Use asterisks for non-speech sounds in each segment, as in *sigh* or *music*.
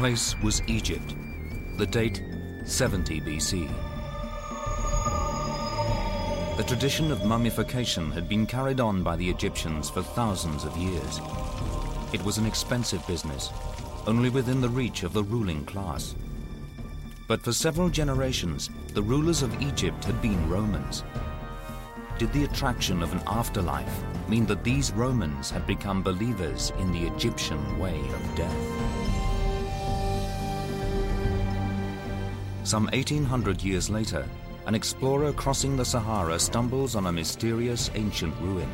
Place was Egypt. The date, 70 BC. The tradition of mummification had been carried on by the Egyptians for thousands of years. It was an expensive business, only within the reach of the ruling class. But for several generations, the rulers of Egypt had been Romans. Did the attraction of an afterlife mean that these Romans had become believers in the Egyptian way of death? Some 1800 years later, an explorer crossing the Sahara stumbles on a mysterious ancient ruin.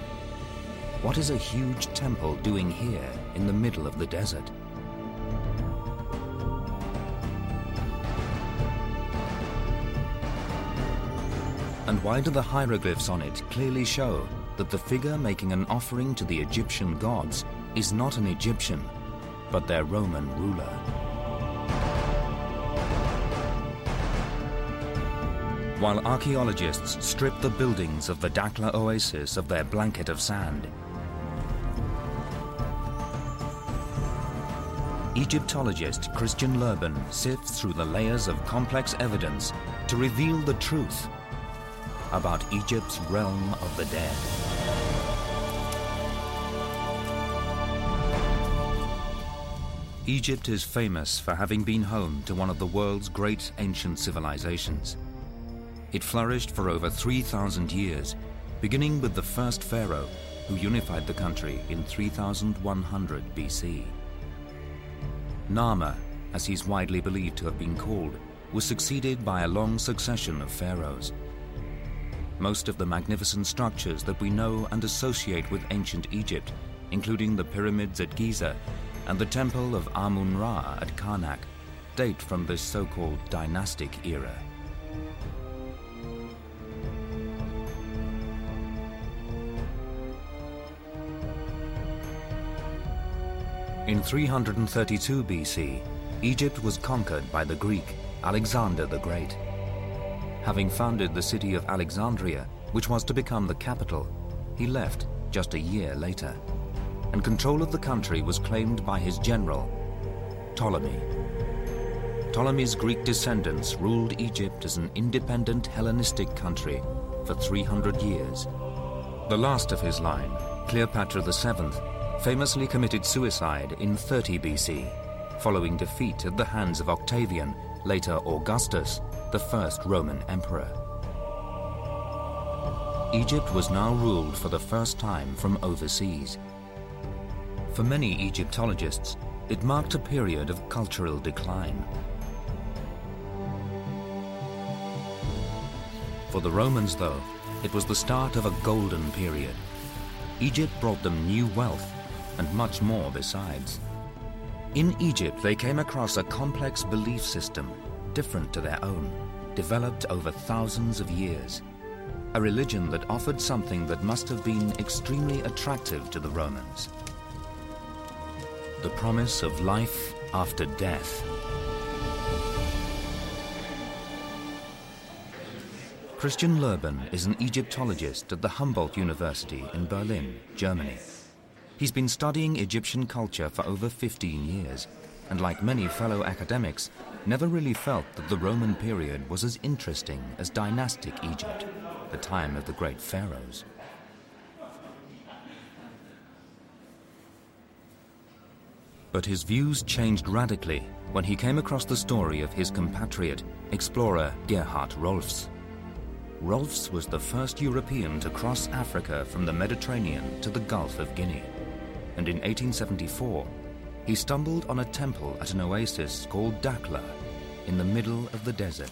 What is a huge temple doing here in the middle of the desert? And why do the hieroglyphs on it clearly show that the figure making an offering to the Egyptian gods is not an Egyptian, but their Roman ruler? While archaeologists strip the buildings of the Dakhla oasis of their blanket of sand, Egyptologist Christian Loeben sifts through the layers of complex evidence to reveal the truth about Egypt's realm of the dead. Egypt is famous for having been home to one of the world's great ancient civilizations. It flourished for over 3,000 years, beginning with the first pharaoh, who unified the country in 3100 BC. Narmer, as he's widely believed to have been called, was succeeded by a long succession of pharaohs. Most of the magnificent structures that we know and associate with ancient Egypt, including the pyramids at Giza and the temple of Amun-Ra at Karnak, date from this so-called dynastic era. In 332 BC, Egypt was conquered by the Greek Alexander the Great. Having founded the city of Alexandria, which was to become the capital, he left just a year later, and control of the country was claimed by his general, Ptolemy. Ptolemy's Greek descendants ruled Egypt as an independent Hellenistic country for 300 years. The last of his line, Cleopatra VII, famously committed suicide in 30 BC, following defeat at the hands of Octavian, later Augustus, the first Roman emperor. Egypt was now ruled for the first time from overseas. For many Egyptologists, it marked a period of cultural decline. For the Romans, though, it was the start of a golden period. Egypt brought them new wealth and much more besides. In Egypt, they came across a complex belief system, different to their own, developed over thousands of years. A religion that offered something that must have been extremely attractive to the Romans. The promise of life after death. Christian Loeben is an Egyptologist at the Humboldt University in Berlin, Germany. He's been studying Egyptian culture for over 15 years, and like many fellow academics, never really felt that the Roman period was as interesting as dynastic Egypt, the time of the great pharaohs. But his views changed radically when he came across the story of his compatriot, explorer Gerhard Rohlfs. Rohlfs was the first European to cross Africa from the Mediterranean to the Gulf of Guinea. And in 1874, he stumbled on a temple at an oasis called Dakhla in the middle of the desert.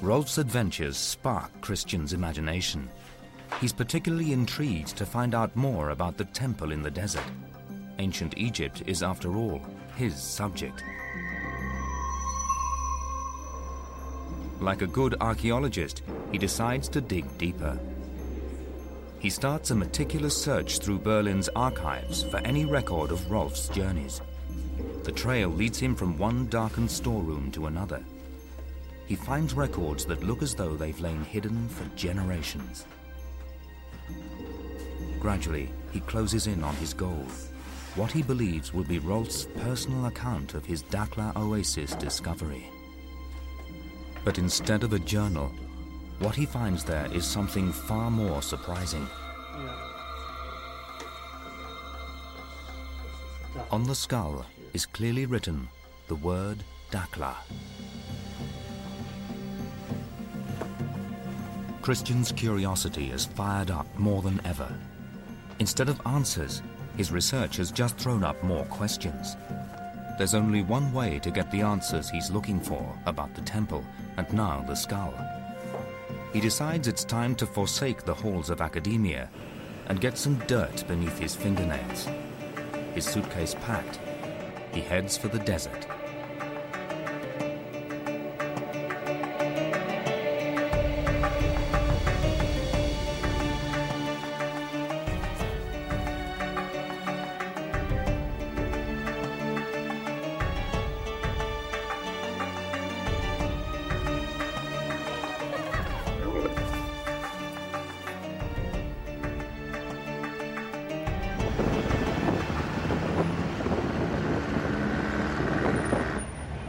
Rohlfs' adventures spark Christian's imagination. He's particularly intrigued to find out more about the temple in the desert. Ancient Egypt is, after all, his subject. Like a good archaeologist, he decides to dig deeper. He starts a meticulous search through Berlin's archives for any record of Rohlfs' journeys. The trail leads him from one darkened storeroom to another. He finds records that look as though they've lain hidden for generations. Gradually, he closes in on his goal. what he believes will be Rohlfs' personal account of his Dakhla oasis discovery. But instead of a journal, what he finds there is something far more surprising. On the skull is clearly written the word Dakhla. Christian's curiosity is fired up more than ever. Instead of answers, his research has just thrown up more questions. There's only one way to get the answers he's looking for about the temple and now the skull. He decides it's time to forsake the halls of academia and get some dirt beneath his fingernails. His suitcase packed, he heads for the desert.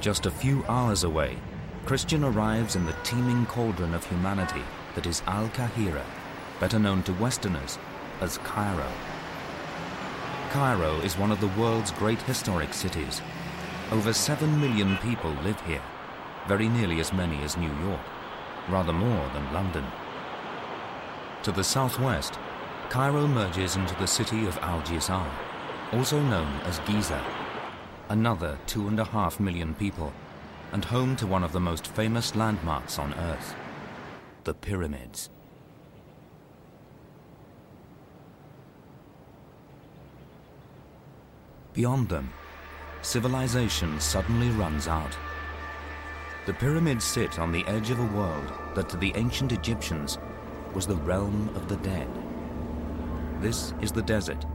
Just a few hours away, Christian arrives in the teeming cauldron of humanity that is Al Qahira, better known to Westerners as Cairo. Cairo is one of the world's great historic cities. Over 7 million people live here, very nearly as many as New York, rather more than London. To the southwest, Cairo merges into the city of Al-Jizah, also known as Giza another two and a half million people, and home to one of the most famous landmarks on Earth, the pyramids. Beyond them, civilization suddenly runs out. The pyramids sit on the edge of a world that to the ancient Egyptians was the realm of the dead. This is the desert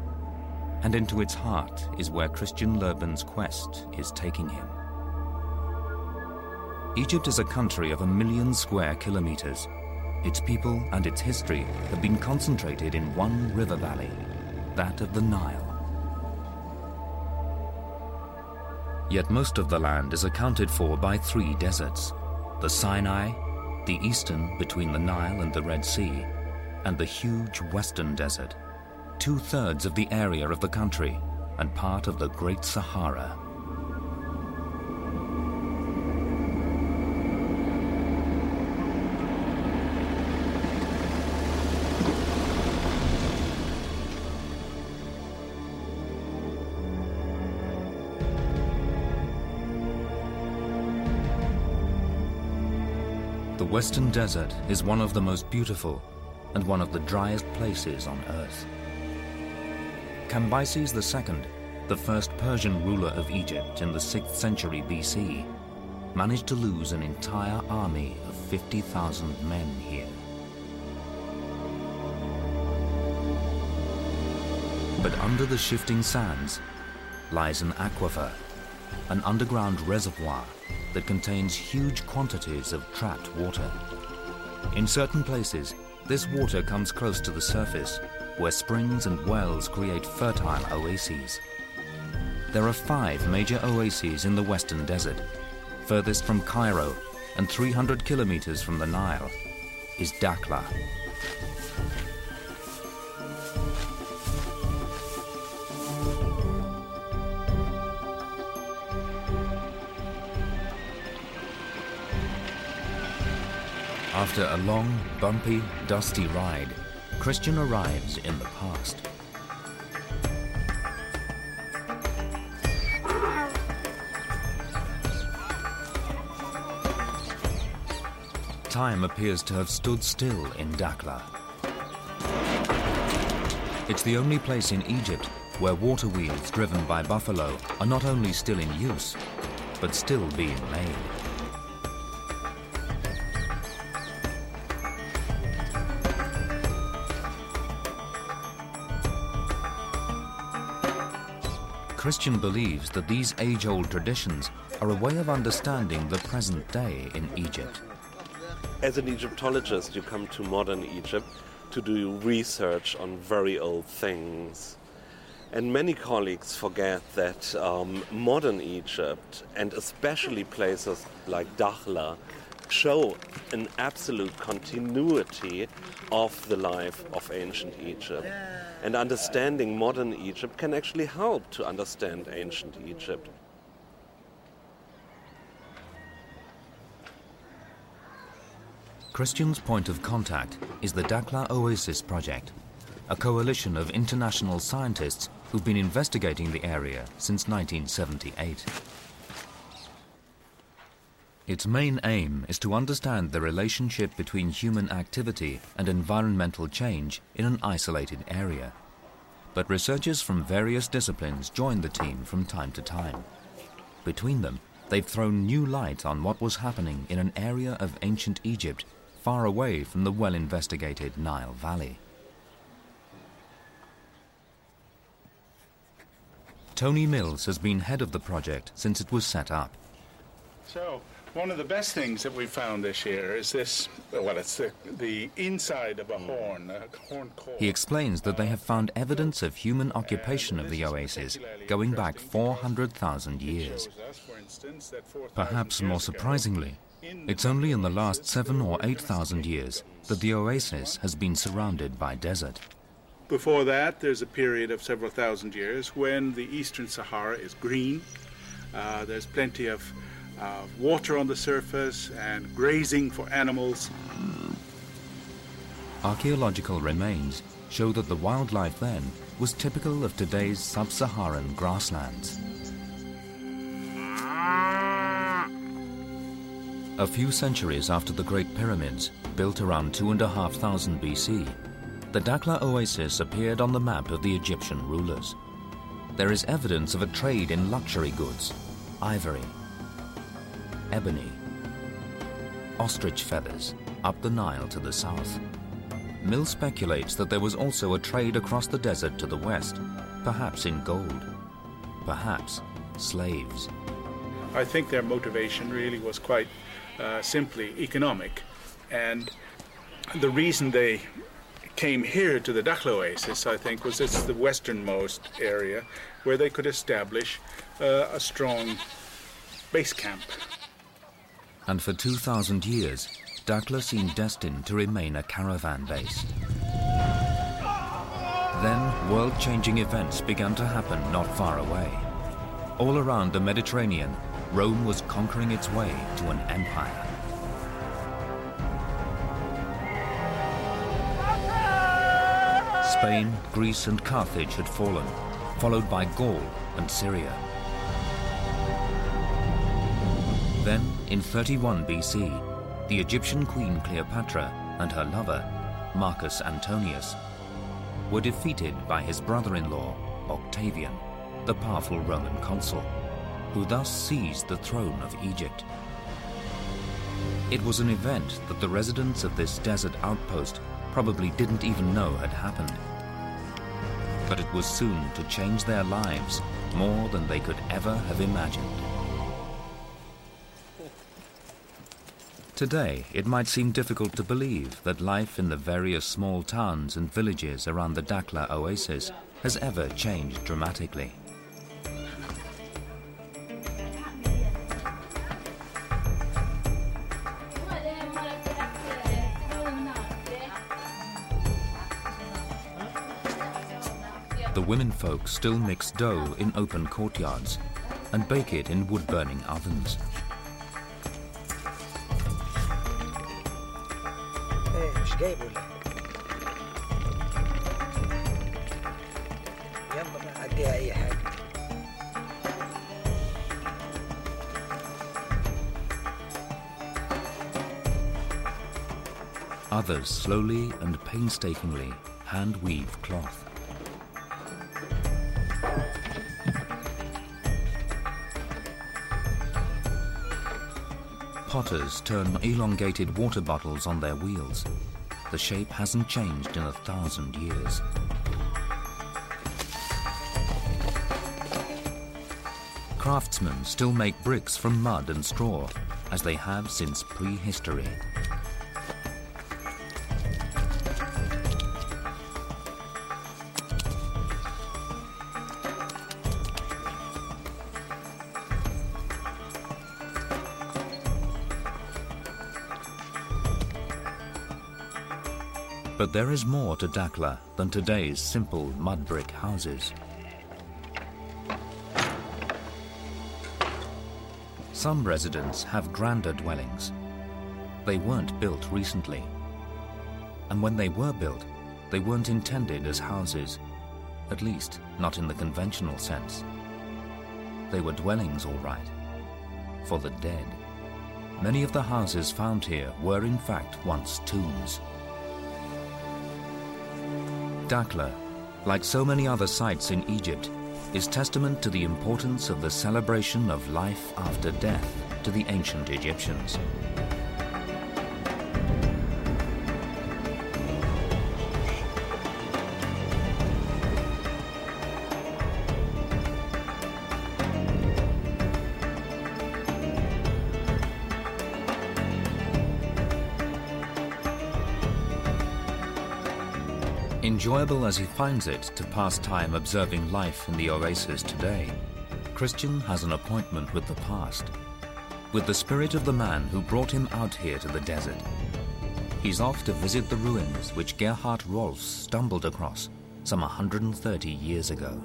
and into its heart is where Christian Loeben's quest is taking him. Egypt is a country of a million square kilometers. Its people and its history have been concentrated in one river valley, that of the Nile. Yet most of the land is accounted for by three deserts the Sinai, the eastern between the Nile and the Red Sea, and the huge western desert two-thirds of the area of the country and part of the Great Sahara. The Western Desert is one of the most beautiful and one of the driest places on Earth. Cambyses II, the first Persian ruler of Egypt in the 6th century BC, managed to lose an entire army of 50,000 men here. But under the shifting sands lies an aquifer, an underground reservoir that contains huge quantities of trapped water. In certain places, this water comes close to the surface where springs and wells create fertile oases. There are five major oases in the Western Desert. Furthest from Cairo and 300 kilometers from the Nile is Dakhla. After a long, bumpy, dusty ride, Christian arrives in the past. Time appears to have stood still in Dakhla. It's the only place in Egypt where water wheels driven by buffalo are not only still in use, but still being made. Christian believes that these age-old traditions are a way of understanding the present day in Egypt. As an Egyptologist, you come to modern Egypt to do research on very old things. And many colleagues forget that um, modern Egypt, and especially places like Dakhla, show an absolute continuity of the life of ancient Egypt. And understanding modern Egypt can actually help to understand ancient Egypt. Christian's point of contact is the Dakhla Oasis Project, a coalition of international scientists who've been investigating the area since 1978. Its main aim is to understand the relationship between human activity and environmental change in an isolated area. But researchers from various disciplines join the team from time to time. Between them, they've thrown new light on what was happening in an area of ancient Egypt far away from the well-investigated Nile Valley. Tony Mills has been head of the project since it was set up. So, one of the best things that we found this year is this well, it's the, the inside of a horn, a horn core. He explains that they have found evidence of human occupation of the oasis going back 400,000 years. Perhaps more surprisingly, it's only in the last seven or 8,000 years that the oasis has been surrounded by desert. Before that, there's a period of several thousand years when the eastern Sahara is green. Uh, there's plenty of uh, water on the surface and grazing for animals. Archaeological remains show that the wildlife then was typical of today's sub-Saharan grasslands. A few centuries after the Great Pyramids, built around 2,500 BC, the Dakhla oasis appeared on the map of the Egyptian rulers. There is evidence of a trade in luxury goods, ivory, ebony, ostrich feathers up the Nile to the south. Mills speculates that there was also a trade across the desert to the west, perhaps in gold, perhaps slaves. I think their motivation really was quite uh, simply economic. And the reason they came here to the Dakhla Oasis, I think, was it's the westernmost area where they could establish uh, a strong base camp and for 2,000 years, Dakhla seemed destined to remain a caravan base. Then, world-changing events began to happen not far away. All around the Mediterranean, Rome was conquering its way to an empire. Spain, Greece and Carthage had fallen, followed by Gaul and Syria. Then, in 31 BC, the Egyptian queen Cleopatra and her lover, Marcus Antonius, were defeated by his brother-in-law, Octavian, the powerful Roman consul, who thus seized the throne of Egypt. It was an event that the residents of this desert outpost probably didn't even know had happened. But it was soon to change their lives more than they could ever have imagined. Today, it might seem difficult to believe that life in the various small towns and villages around the Dakhla oasis has ever changed dramatically. The women folk still mix dough in open courtyards and bake it in wood-burning ovens. جايب ولا يلا عديها اي حاجه Others slowly and painstakingly hand weave cloth. Potters turn elongated water bottles on their wheels the shape hasn't changed in a thousand years. Craftsmen still make bricks from mud and straw, as they have since prehistory. There is more to Dakhla than today's simple mud brick houses. Some residents have grander dwellings. They weren't built recently. And when they were built, they weren't intended as houses, at least not in the conventional sense. They were dwellings, all right, for the dead. Many of the houses found here were in fact once tombs. Dakhla, like so many other sites in Egypt, is testament to the importance of the celebration of life after death to the ancient Egyptians. Enjoyable as he finds it to pass time observing life in the oasis today, Christian has an appointment with the past, with the spirit of the man who brought him out here to the desert. He's off to visit the ruins which Gerhard Rohlfs stumbled across some 130 years ago.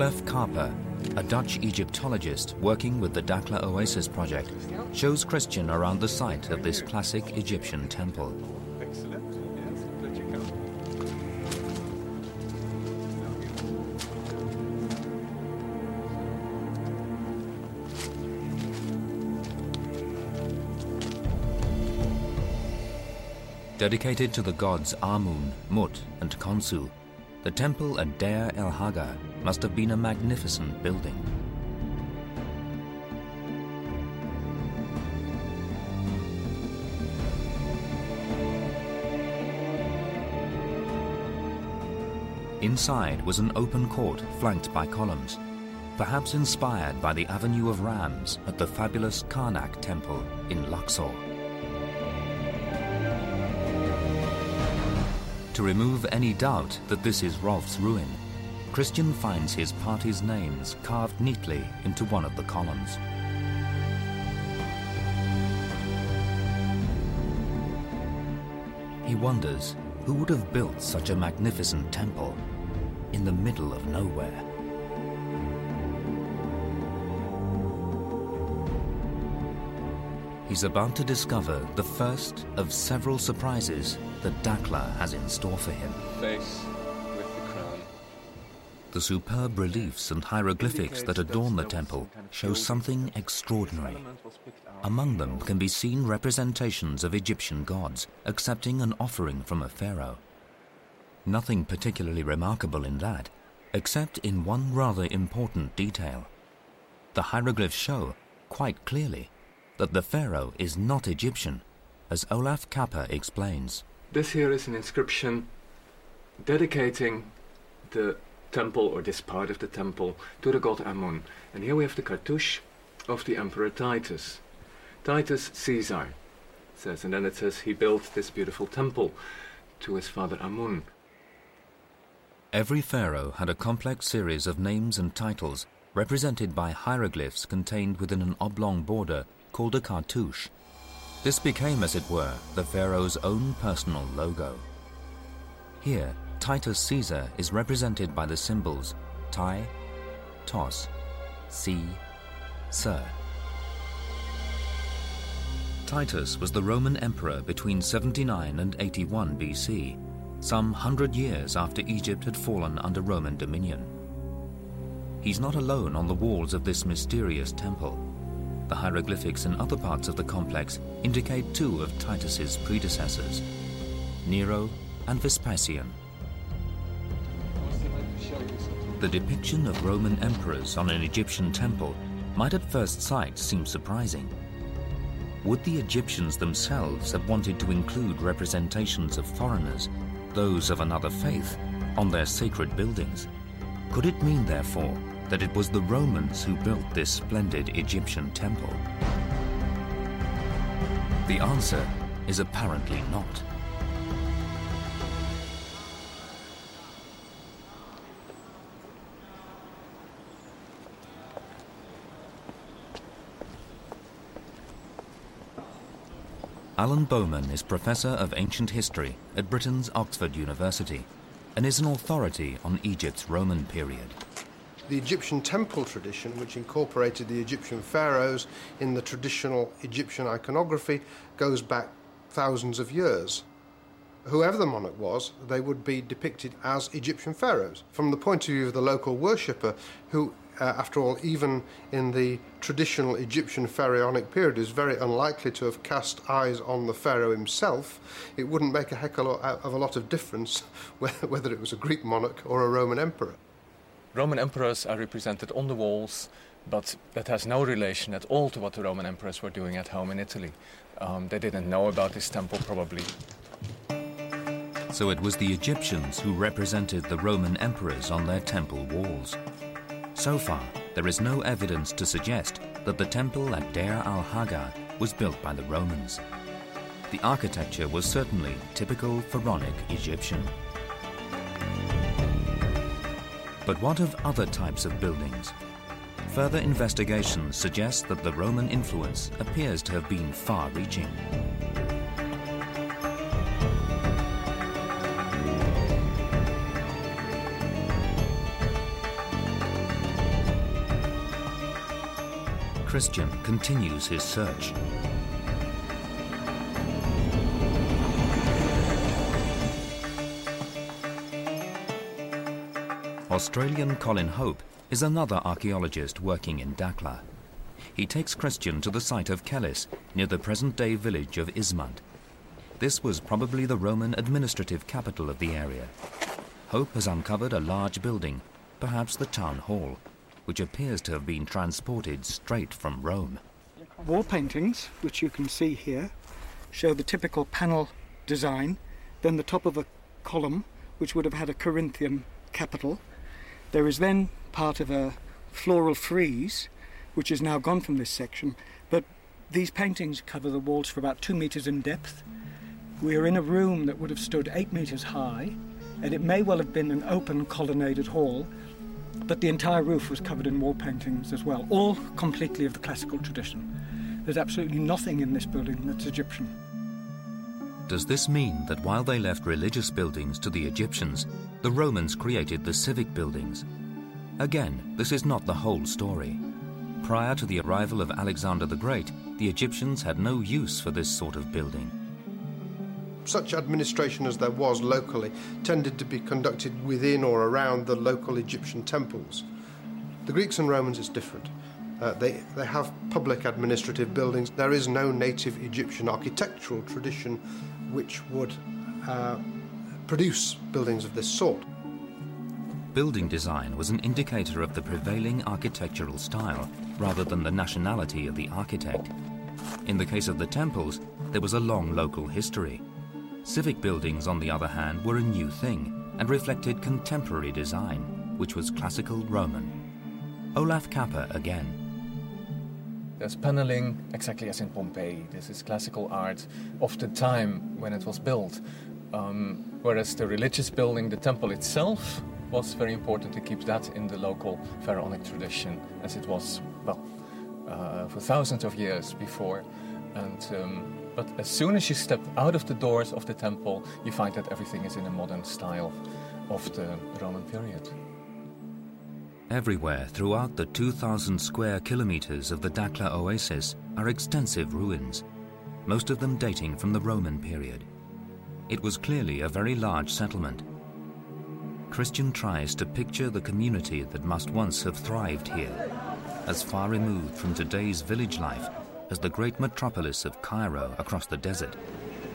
Olaf Kaper, a Dutch Egyptologist working with the Dakhla Oasis project, shows Christian around the site of this classic Egyptian temple. Excellent. Yes, let you come. Dedicated to the gods Amun, Mut, and Khonsu, the temple at Deir el Hagar must have been a magnificent building. Inside was an open court flanked by columns, perhaps inspired by the Avenue of Rams at the fabulous Karnak temple in Luxor. To remove any doubt that this is Rohlfs' ruin, Christian finds his party's names carved neatly into one of the columns. He wonders who would have built such a magnificent temple in the middle of nowhere. He's about to discover the first of several surprises that Dakhla has in store for him. crown. The superb reliefs and hieroglyphics that adorn the temple show something extraordinary. Among them can be seen representations of Egyptian gods accepting an offering from a pharaoh. Nothing particularly remarkable in that, except in one rather important detail. The hieroglyphs show, quite clearly, that the pharaoh is not Egyptian, as Olaf Kaper explains. This here is an inscription dedicating the temple or this part of the temple to the god Amun. And here we have the cartouche of the emperor Titus. Titus Caesar says, and then it says he built this beautiful temple to his father Amun. Every pharaoh had a complex series of names and titles represented by hieroglyphs contained within an oblong border called a cartouche. This became, as it were, the pharaoh's own personal logo. Here, Titus Caesar is represented by the symbols Ti, Tos, Si, Sir. Titus was the Roman emperor between 79 and 81 BC, some hundred years after Egypt had fallen under Roman dominion. He's not alone on the walls of this mysterious temple. The hieroglyphics in other parts of the complex indicate two of Titus's predecessors, Nero and Vespasian. The depiction of Roman emperors on an Egyptian temple might at first sight seem surprising. Would the Egyptians themselves have wanted to include representations of foreigners, those of another faith, on their sacred buildings? Could it mean, therefore, that it was the Romans who built this splendid Egyptian temple? The answer is apparently not. Alan Bowman is Professor of Ancient History at Britain's Oxford University and is an authority on Egypt's Roman period. The Egyptian temple tradition, which incorporated the Egyptian pharaohs in the traditional Egyptian iconography, goes back thousands of years. Whoever the monarch was, they would be depicted as Egyptian pharaohs. From the point of view of the local worshipper, who uh, after all, even in the traditional Egyptian pharaonic period, is very unlikely to have cast eyes on the pharaoh himself. It wouldn't make a heck of a lot of difference *laughs* whether it was a Greek monarch or a Roman emperor. Roman emperors are represented on the walls, but that has no relation at all to what the Roman emperors were doing at home in Italy. Um, they didn't know about this temple, probably. So it was the Egyptians who represented the Roman emperors on their temple walls. So far, there is no evidence to suggest that the temple at Deir al-Hagar was built by the Romans. The architecture was certainly typical pharaonic Egyptian. But what of other types of buildings? Further investigations suggest that the Roman influence appears to have been far-reaching. Christian continues his search. Australian Colin Hope is another archaeologist working in Dakhla. He takes Christian to the site of Kellis, near the present-day village of Ismant. This was probably the Roman administrative capital of the area. Hope has uncovered a large building, perhaps the town hall which appears to have been transported straight from Rome. Wall paintings, which you can see here, show the typical panel design, then the top of a column, which would have had a Corinthian capital. There is then part of a floral frieze, which is now gone from this section, but these paintings cover the walls for about two metres in depth. We are in a room that would have stood eight metres high, and it may well have been an open colonnaded hall but the entire roof was covered in wall paintings as well, all completely of the classical tradition. There's absolutely nothing in this building that's Egyptian. Does this mean that while they left religious buildings to the Egyptians, the Romans created the civic buildings? Again, this is not the whole story. Prior to the arrival of Alexander the Great, the Egyptians had no use for this sort of building such administration as there was locally tended to be conducted within or around the local Egyptian temples. The Greeks and Romans is different. Uh, they, they have public administrative buildings. There is no native Egyptian architectural tradition which would uh, produce buildings of this sort. Building design was an indicator of the prevailing architectural style rather than the nationality of the architect. In the case of the temples, there was a long local history. Civic buildings, on the other hand, were a new thing and reflected contemporary design, which was classical Roman. Olaf Kaper again. There's paneling exactly as in Pompeii. This is classical art of the time when it was built. Um, whereas the religious building, the temple itself, was very important to keep that in the local pharaonic tradition, as it was, well, uh, for thousands of years before. And um, but as soon as you step out of the doors of the temple, you find that everything is in a modern style of the Roman period. Everywhere throughout the 2,000 square kilometers of the Dakhla oasis are extensive ruins, most of them dating from the Roman period. It was clearly a very large settlement. Christian tries to picture the community that must once have thrived here, as far removed from today's village life as the great metropolis of Cairo across the desert,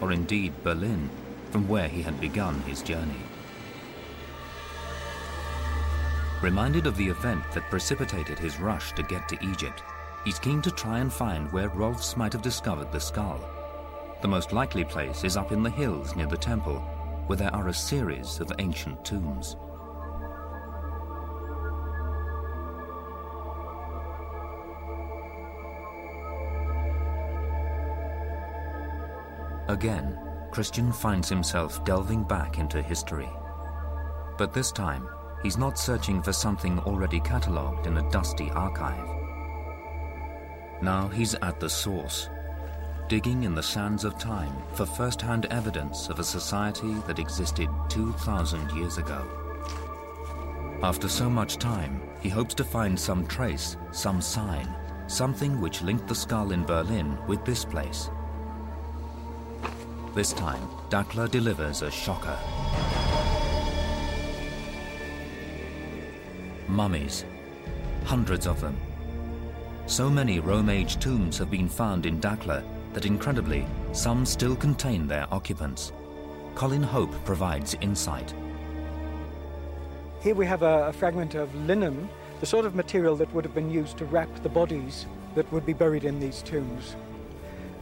or indeed Berlin, from where he had begun his journey. Reminded of the event that precipitated his rush to get to Egypt, he's keen to try and find where Rohlfs might have discovered the skull. The most likely place is up in the hills near the temple, where there are a series of ancient tombs. Again, Christian finds himself delving back into history. But this time, he's not searching for something already catalogued in a dusty archive. Now he's at the source, digging in the sands of time for first-hand evidence of a society that existed 2,000 years ago. After so much time, he hopes to find some trace, some sign, something which linked the skull in Berlin with this place. This time, Dakhla delivers a shocker. Mummies. Hundreds of them. So many Rome Age tombs have been found in Dakhla that incredibly, some still contain their occupants. Colin Hope provides insight. Here we have a, a, fragment of linen, the sort of material that would have been used to wrap the bodies that would be buried in these tombs.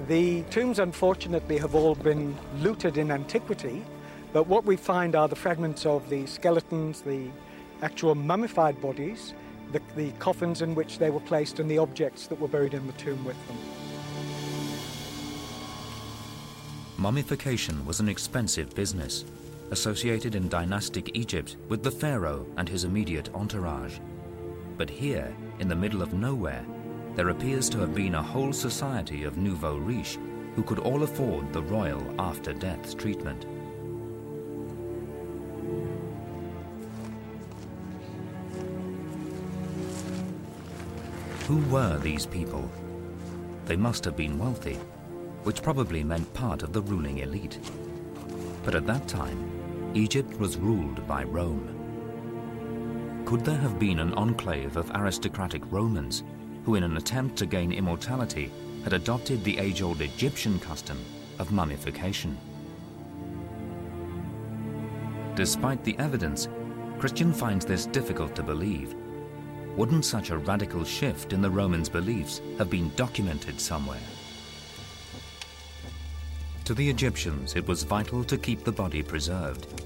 The tombs, unfortunately, have all been looted in antiquity, but what we find are the fragments of the skeletons, the actual mummified bodies, the, the coffins in which they were placed, and the objects that were buried in the tomb with them. Mummification was an expensive business, associated in dynastic Egypt with the pharaoh and his immediate entourage. But here, in the middle of nowhere, there appears to have been a whole society of nouveau riche who could all afford the royal after-death treatment. Who were these people? They must have been wealthy which probably meant part of the ruling elite. But at that time, Egypt was ruled by Rome. Could there have been an enclave of aristocratic Romans who, in an attempt to gain immortality, had adopted the age-old Egyptian custom of mummification? Despite the evidence, Christian finds this difficult to believe. Wouldn't such a radical shift in the Romans' beliefs have been documented somewhere? To the Egyptians, it was vital to keep the body preserved.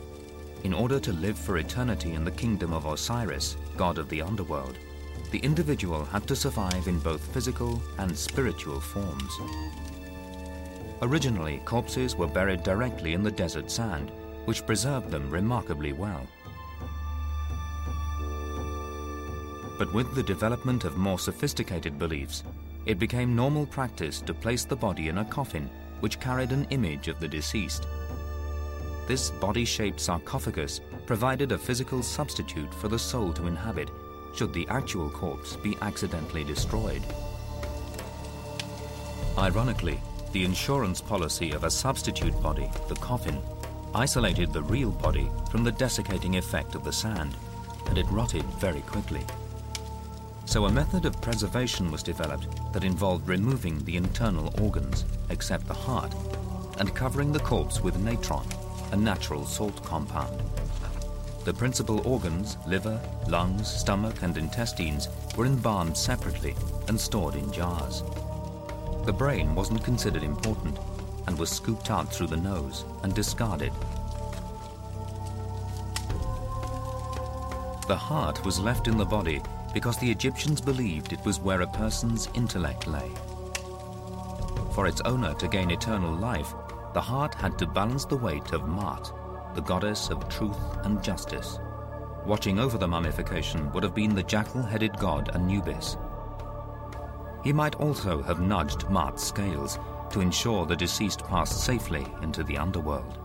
In order to live for eternity in the kingdom of Osiris, god of the underworld, the individual had to survive in both physical and spiritual forms. Originally, corpses were buried directly in the desert sand, which preserved them remarkably well. But with the development of more sophisticated beliefs, it became normal practice to place the body in a coffin which carried an image of the deceased. This body-shaped sarcophagus provided a physical substitute for the soul to inhabit should the actual corpse be accidentally destroyed. Ironically, the insurance policy of a substitute body, the coffin, isolated the real body from the desiccating effect of the sand, and it rotted very quickly. So a method of preservation was developed that involved removing the internal organs, except the heart, and covering the corpse with natron, a natural salt compound. The principal organs, liver, lungs, stomach, and intestines, were embalmed separately and stored in jars. The brain wasn't considered important and was scooped out through the nose and discarded. The heart was left in the body because the Egyptians believed it was where a person's intellect lay. For its owner to gain eternal life, the heart had to balance the weight of Maat, the goddess of truth and justice. Watching over the mummification would have been the jackal-headed god Anubis. He might also have nudged Maat's scales to ensure the deceased passed safely into the underworld.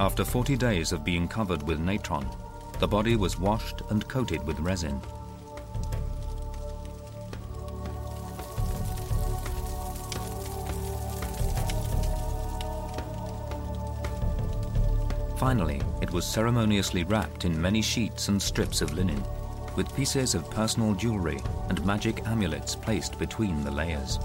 After 40 days of being covered with natron, the body was washed and coated with resin. Finally, it was ceremoniously wrapped in many sheets and strips of linen, with pieces of personal jewelry and magic amulets placed between the layers.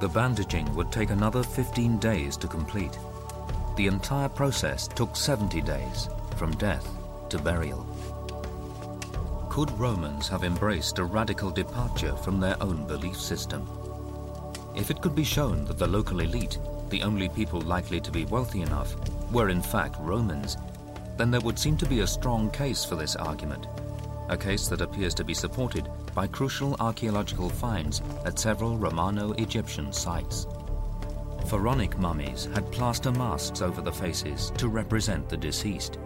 The bandaging would take another 15 days to complete. The entire process took 70 days, from death to burial. Could Romans have embraced a radical departure from their own belief system? If it could be shown that the local elite, the only people likely to be wealthy enough, were in fact Romans, then there would seem to be a strong case for this argument, a case that appears to be supported by crucial archaeological finds at several Romano-Egyptian sites. Pharaonic mummies had plaster masks over the faces to represent the deceased.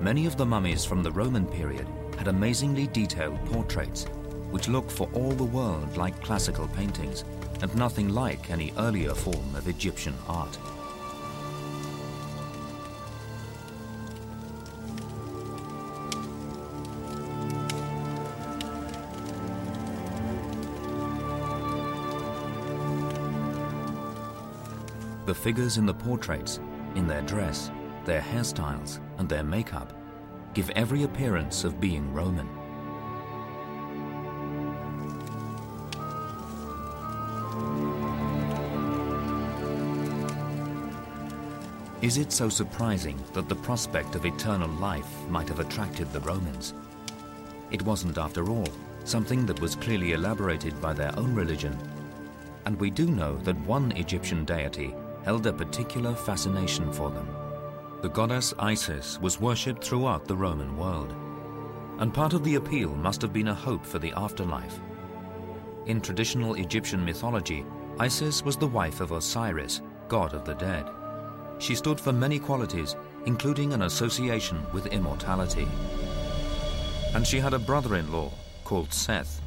Many of the mummies from the Roman period had amazingly detailed portraits, which look for all the world like classical paintings and nothing like any earlier form of Egyptian art. The figures in the portraits, in their dress, their hairstyles, and their makeup, give every appearance of being Roman. Is it so surprising that the prospect of eternal life might have attracted the Romans? It wasn't, after all, something that was clearly elaborated by their own religion. And we do know that one Egyptian deity held a particular fascination for them. The goddess Isis was worshipped throughout the Roman world, and part of the appeal must have been a hope for the afterlife. In traditional Egyptian mythology, Isis was the wife of Osiris, god of the dead. She stood for many qualities, including an association with immortality. And she had a brother-in-law called Seth.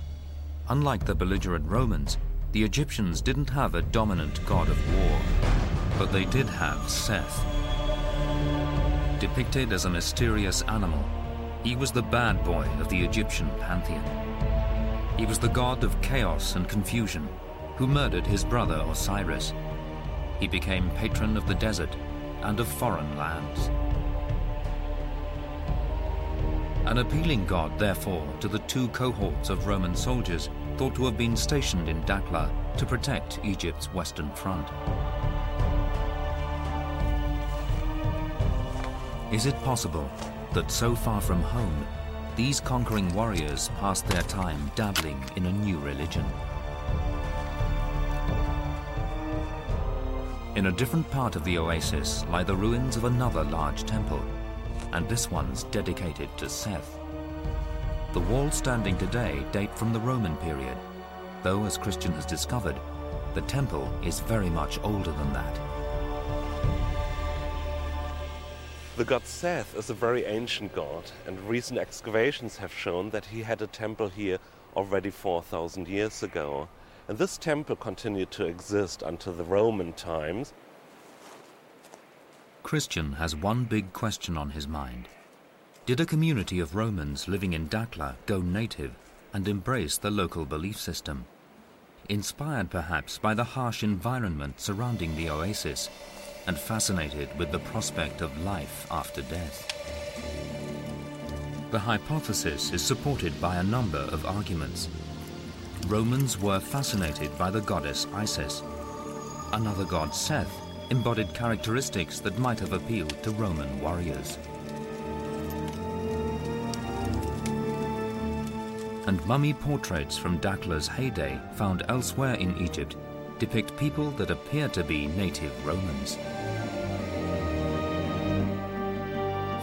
Unlike the belligerent Romans, the Egyptians didn't have a dominant god of war, but they did have Seth. Depicted as a mysterious animal, he was the bad boy of the Egyptian pantheon. He was the god of chaos and confusion, who murdered his brother Osiris. He became patron of the desert and of foreign lands. An appealing god, therefore, to the two cohorts of Roman soldiers thought to have been stationed in Dakhla to protect Egypt's western front. Is it possible that so far from home, these conquering warriors passed their time dabbling in a new religion? In a different part of the oasis lie the ruins of another large temple, and this one's dedicated to Seth. The walls standing today date from the Roman period, though as Christian has discovered, the temple is very much older than that. The god Seth is a very ancient god, and recent excavations have shown that he had a temple here already 4,000 years ago. And this temple continued to exist until the Roman times. Christian has one big question on his mind. Did a community of Romans living in Dakhla go native and embrace the local belief system? Inspired perhaps by the harsh environment surrounding the oasis and fascinated with the prospect of life after death. The hypothesis is supported by a number of arguments. Romans were fascinated by the goddess Isis. Another god, Seth, embodied characteristics that might have appealed to Roman warriors. And mummy portraits from Dakhla's heyday found elsewhere in Egypt depict people that appear to be native Romans.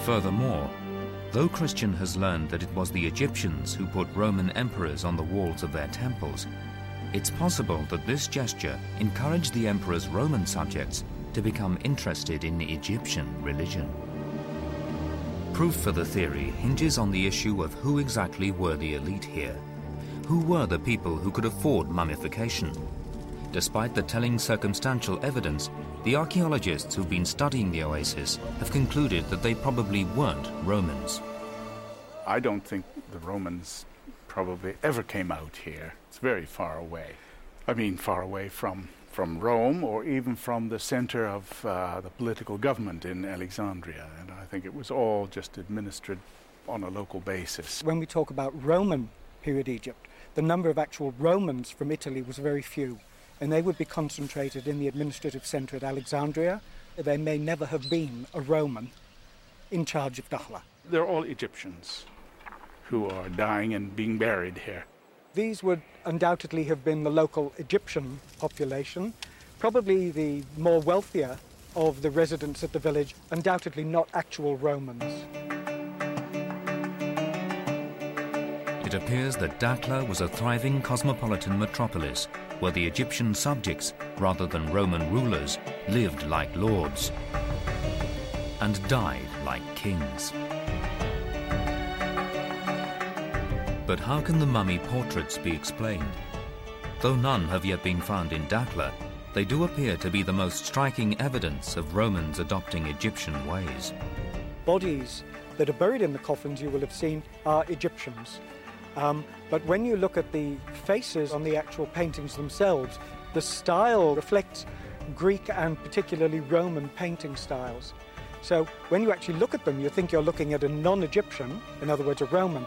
Furthermore, though Christian has learned that it was the Egyptians who put Roman emperors on the walls of their temples, it's possible that this gesture encouraged the emperor's Roman subjects to become interested in Egyptian religion. Proof for the theory hinges on the issue of who exactly were the elite here. Who were the people who could afford mummification? Despite the telling circumstantial evidence, the archaeologists who've been studying the oasis have concluded that they probably weren't Romans. I don't think the Romans probably ever came out here. It's very far away. I mean, far away from, from Rome or even from the center of uh, the political government in Alexandria. And I think it was all just administered on a local basis. When we talk about Roman period Egypt, the number of actual Romans from Italy was very few and they would be concentrated in the administrative centre at Alexandria. There may never have been a Roman in charge of Dakhla. They're all Egyptians who are dying and being buried here. These would undoubtedly have been the local Egyptian population, probably the more wealthier of the residents at the village, undoubtedly not actual Romans. It appears that Dakhla was a thriving cosmopolitan metropolis where the Egyptian subjects, rather than Roman rulers, lived like lords and died like kings. But how can the mummy portraits be explained? Though none have yet been found in Dakhla, they do appear to be the most striking evidence of Romans adopting Egyptian ways. Bodies that are buried in the coffins you will have seen are Egyptians. Um, but when you look at the faces on the actual paintings themselves, the style reflects Greek and particularly Roman painting styles. So when you actually look at them, you think you're looking at a non Egyptian, in other words, a Roman.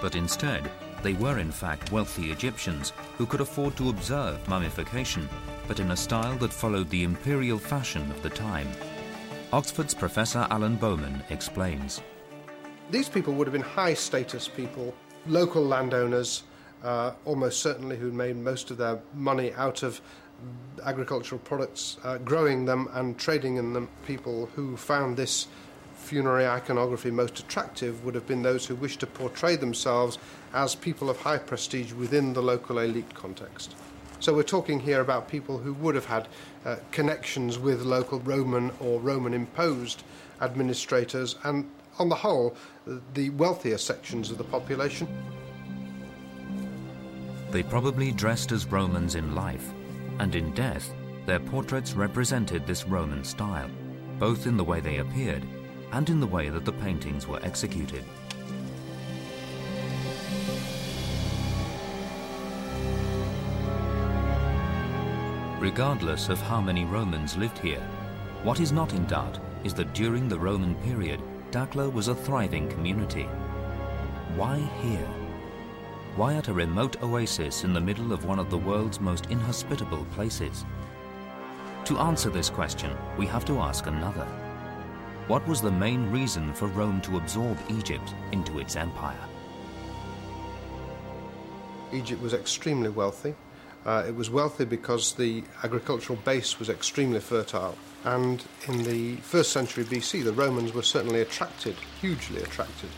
But instead, they were in fact wealthy Egyptians who could afford to observe mummification, but in a style that followed the imperial fashion of the time. Oxford's Professor Alan Bowman explains. These people would have been high status people, local landowners, uh, almost certainly who made most of their money out of agricultural products, uh, growing them and trading in them. People who found this funerary iconography most attractive would have been those who wished to portray themselves as people of high prestige within the local elite context. So we're talking here about people who would have had uh, connections with local Roman or Roman imposed administrators and on the whole, the wealthier sections of the population. They probably dressed as Romans in life, and in death, their portraits represented this Roman style, both in the way they appeared and in the way that the paintings were executed. Regardless of how many Romans lived here, what is not in doubt is that during the Roman period, Dakhla was a thriving community. Why here? Why at a remote oasis in the middle of one of the world's most inhospitable places? To answer this question, we have to ask another. What was the main reason for Rome to absorb Egypt into its empire? Egypt was extremely wealthy. Uh, it was wealthy because the agricultural base was extremely fertile. And in the first century BC, the Romans were certainly attracted, hugely attracted,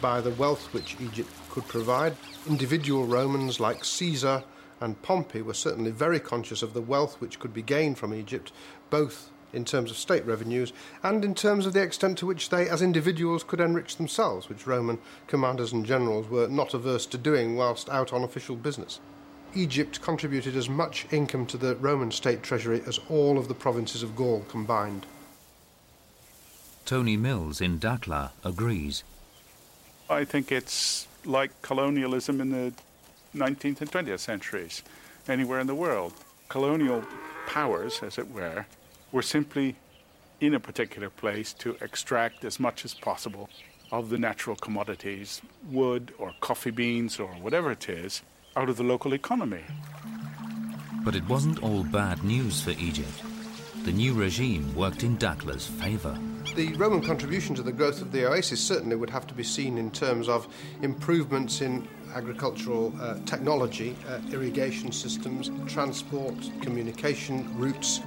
by the wealth which Egypt could provide. Individual Romans like Caesar and Pompey were certainly very conscious of the wealth which could be gained from Egypt, both in terms of state revenues and in terms of the extent to which they, as individuals, could enrich themselves, which Roman commanders and generals were not averse to doing whilst out on official business. Egypt contributed as much income to the Roman state treasury as all of the provinces of Gaul combined. Tony Mills in Dakhla agrees. I think it's like colonialism in the 19th and 20th centuries, anywhere in the world. Colonial powers, as it were, were simply in a particular place to extract as much as possible of the natural commodities, wood or coffee beans or whatever it is, out of the local economy. But it wasn't all bad news for Egypt. The new regime worked in Dakhla's favour. The Roman contribution to the growth of the oasis certainly would have to be seen in terms of improvements in agricultural uh, technology, uh, irrigation systems, transport, communication routes,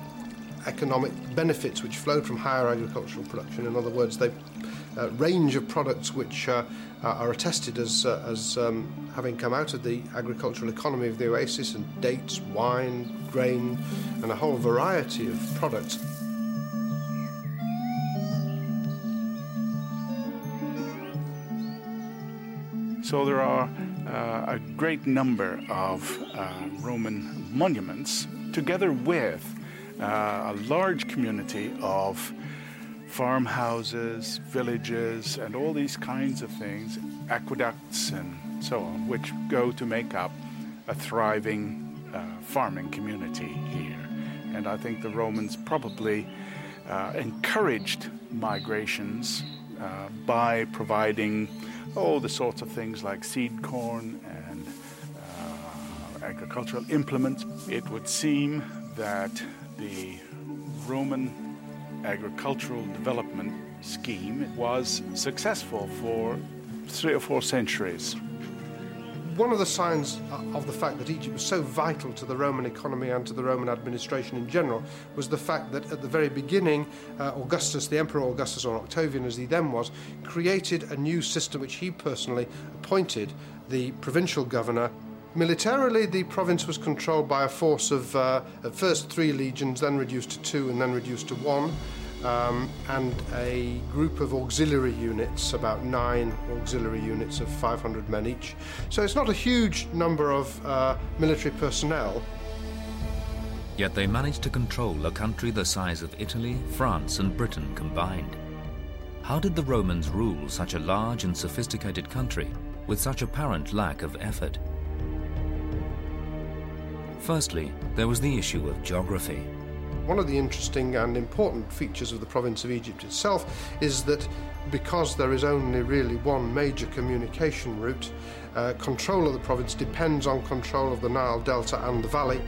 economic benefits which flowed from higher agricultural production. In other words, the uh, range of products which uh, are attested as, uh, as um, having come out of the agricultural economy of the oasis, and dates, wine, grain, and a whole variety of products. So there are uh, a great number of uh, Roman monuments, together with uh, a large community of farmhouses, villages, and all these kinds of things, aqueducts and so on, which go to make up a thriving uh, farming community here. And I think the Romans probably uh, encouraged migrations uh, by providing all the sorts of things like seed corn and uh, agricultural implements. It would seem that the Roman agricultural development scheme was successful for three or four centuries. one of the signs of the fact that Egypt was so vital to the Roman economy and to the Roman administration in general was the fact that at the very beginning, uh, Augustus, the Emperor Augustus, or Octavian as he then was, created a new system which he personally appointed the provincial governor. Militarily, the province was controlled by a force of uh, at first three legions, then reduced to two, and then reduced to one um, and a group of auxiliary units, about nine auxiliary units of 500 men each. So it's not a huge number of uh, military personnel. Yet they managed to control a country the size of Italy, France, and Britain combined. How did the Romans rule such a large and sophisticated country with such apparent lack of effort? Firstly, there was the issue of geography. One of the interesting and important features of the province of Egypt itself is that because there is only really one major communication route, uh, control of the province depends on control of the Nile Delta and the valley.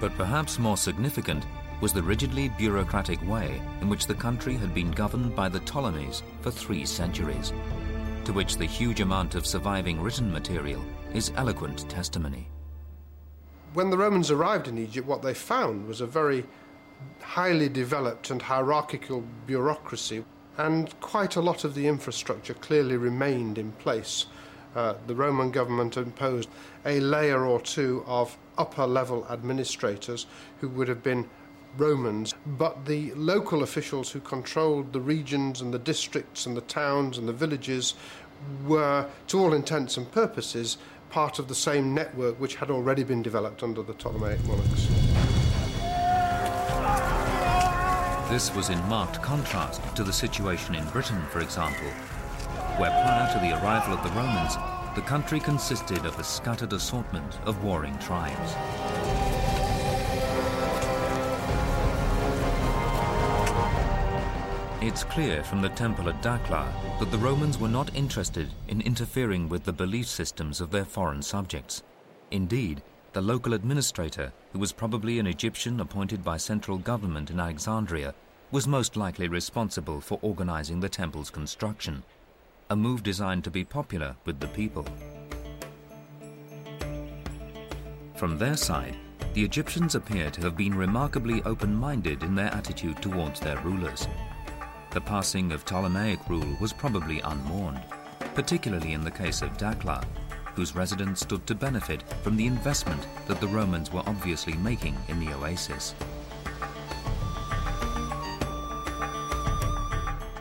But perhaps more significant was the rigidly bureaucratic way in which the country had been governed by the Ptolemies for three centuries, to which the huge amount of surviving written material is eloquent testimony when the Romans arrived in Egypt, what they found was a very highly developed and hierarchical bureaucracy, and quite a lot of the infrastructure clearly remained in place. Uh, the Roman government imposed a layer or two of upper level administrators who would have been Romans, but the local officials who controlled the regions and the districts and the towns and the villages were, to all intents and purposes, part of the same network which had already been developed under the Ptolemaic monarchs. This was in marked contrast to the situation in Britain, for example, where prior to the arrival of the Romans, the country consisted of a scattered assortment of warring tribes. It's clear from the temple at Dakhla that the Romans were not interested in interfering with the belief systems of their foreign subjects. Indeed, the local administrator, who was probably an Egyptian appointed by central government in Alexandria, was most likely responsible for organizing the temple's construction, a move designed to be popular with the people. From their side, the Egyptians appear to have been remarkably open-minded in their attitude towards their rulers. The passing of Ptolemaic rule was probably unmourned, particularly in the case of Dakhla, whose residents stood to benefit from the investment that the Romans were obviously making in the oasis.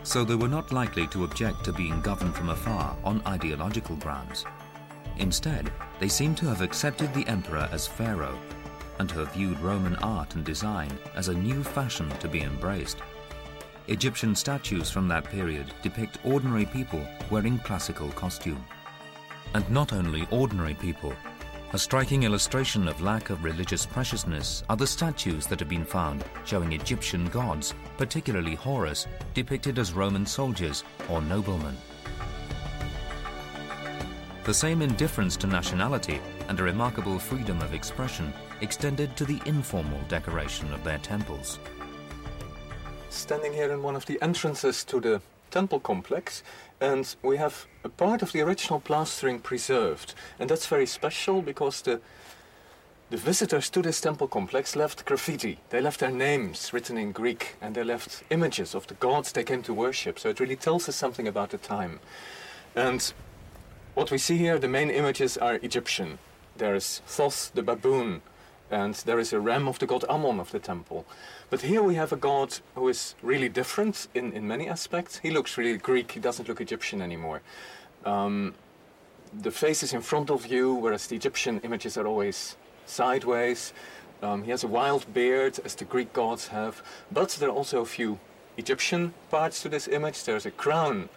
So they were not likely to object to being governed from afar on ideological grounds. Instead, they seem to have accepted the emperor as pharaoh and to have viewed Roman art and design as a new fashion to be embraced. Egyptian statues from that period depict ordinary people wearing classical costume. And not only ordinary people. A striking illustration of lack of religious preciousness are the statues that have been found showing Egyptian gods, particularly Horus, depicted as Roman soldiers or noblemen. The same indifference to nationality and a remarkable freedom of expression extended to the informal decoration of their temples standing here in one of the entrances to the temple complex and we have a part of the original plastering preserved. And that's very special because the the visitors to this temple complex left graffiti. They left their names written in greek and they left images of the gods they came to worship. So it really tells us something about the time. And what we see here the main images are egyptian. There's thoth the baboon and there is a ram of the god ammon of the temple but here we have a god who is really different in, in many aspects. He looks really Greek, he doesn't look Egyptian anymore. Um, the face is in front of you, whereas the Egyptian images are always sideways. Um, he has a wild beard, as the Greek gods have, but there are also a few Egyptian parts to this image. There's a crown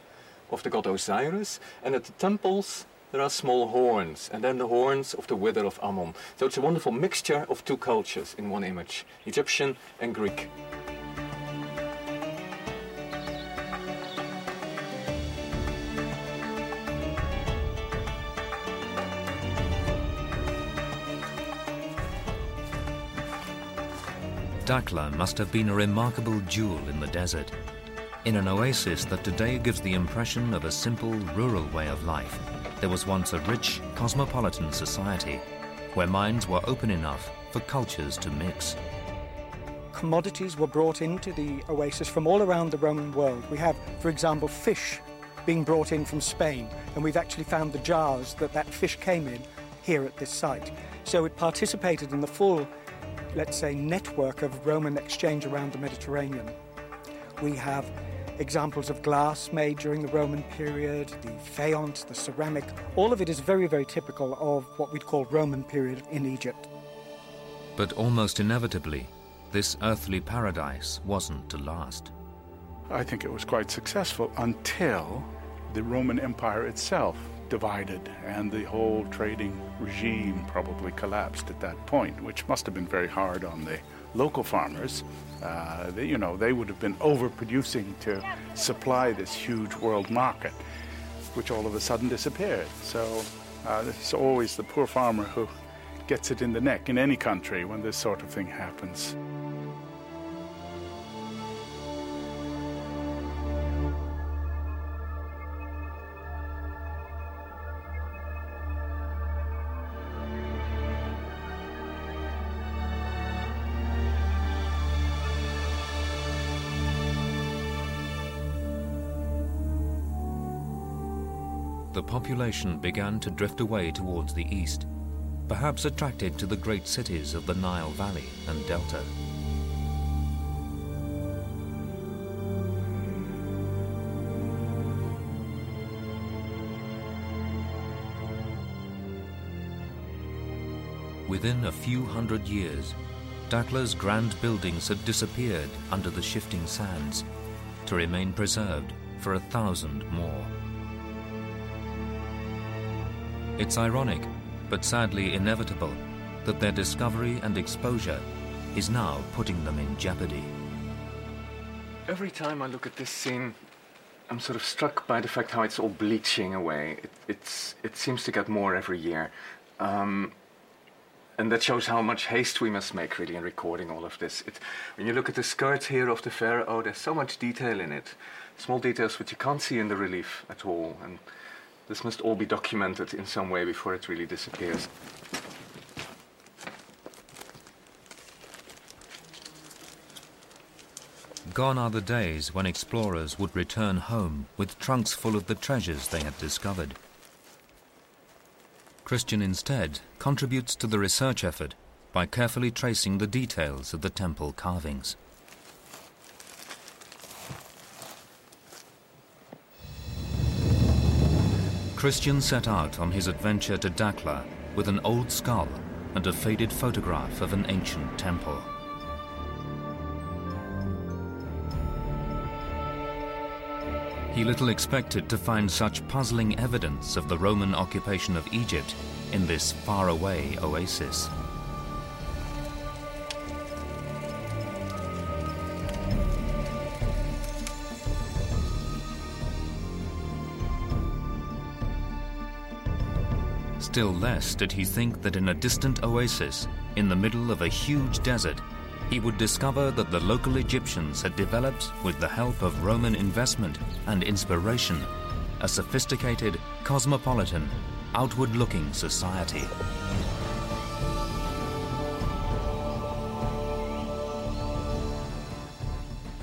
of the god Osiris, and at the temples there are small horns, and then the horns of the wither of Ammon. So it's a wonderful mixture of two cultures in one image, Egyptian and Greek. Dakhla must have been a remarkable jewel in the desert, in an oasis that today gives the impression of a simple rural way of life there was once a rich, cosmopolitan society where minds were open enough for cultures to mix. Commodities were brought into the oasis from all around the Roman world. We have, for example, fish being brought in from Spain, and we've actually found the jars that that fish came in here at this site. So it participated in the full, let's say, network of Roman exchange around the Mediterranean. We have examples of glass made during the Roman period, the faience, the ceramic. All of it is very, very typical of what we'd call Roman period in Egypt. But almost inevitably, this earthly paradise wasn't to last. I think it was quite successful until the Roman Empire itself divided and the whole trading regime probably collapsed at that point, which must have been very hard on the local farmers. Uh, they, you know, they would have been overproducing to supply this huge world market, which all of a sudden disappeared. So uh, it's always the poor farmer who gets it in the neck in any country when this sort of thing happens. Population began to drift away towards the east, perhaps attracted to the great cities of the Nile Valley and Delta. Within a few hundred years, Dakhla's grand buildings had disappeared under the shifting sands, to remain preserved for a thousand more. It's ironic, but sadly inevitable, that their discovery and exposure is now putting them in jeopardy. Every time I look at this scene, I'm sort of struck by the fact how it's all bleaching away. It, it's, it seems to get more every year. Um, and that shows how much haste we must make, really, in recording all of this. It, when you look at the skirt here of the pharaoh, there's so much detail in it. Small details which you can't see in the relief at all. And this must all be documented in some way before it really disappears. Gone are the days when explorers would return home with trunks full of the treasures they had discovered. Christian instead contributes to the research effort by carefully tracing the details of the temple carvings. Christian set out on his adventure to Dakhla with an old skull and a faded photograph of an ancient temple. He little expected to find such puzzling evidence of the Roman occupation of Egypt in this faraway oasis. Still less did he think that in a distant oasis, in the middle of a huge desert, he would discover that the local Egyptians had developed, with the help of Roman investment and inspiration, a sophisticated, cosmopolitan, outward-looking society.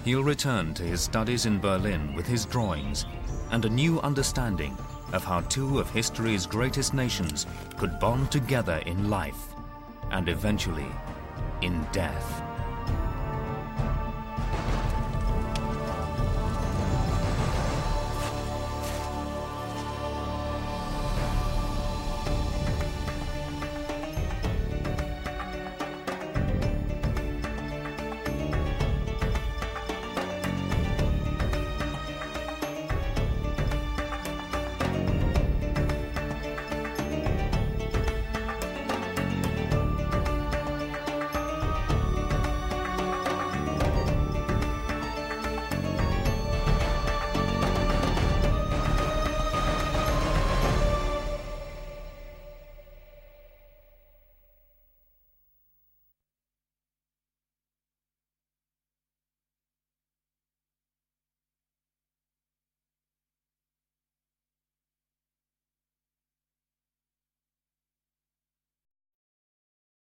He'll return to his studies in Berlin with his drawings and a new understanding of how two of history's greatest nations could bond together in life and eventually in death.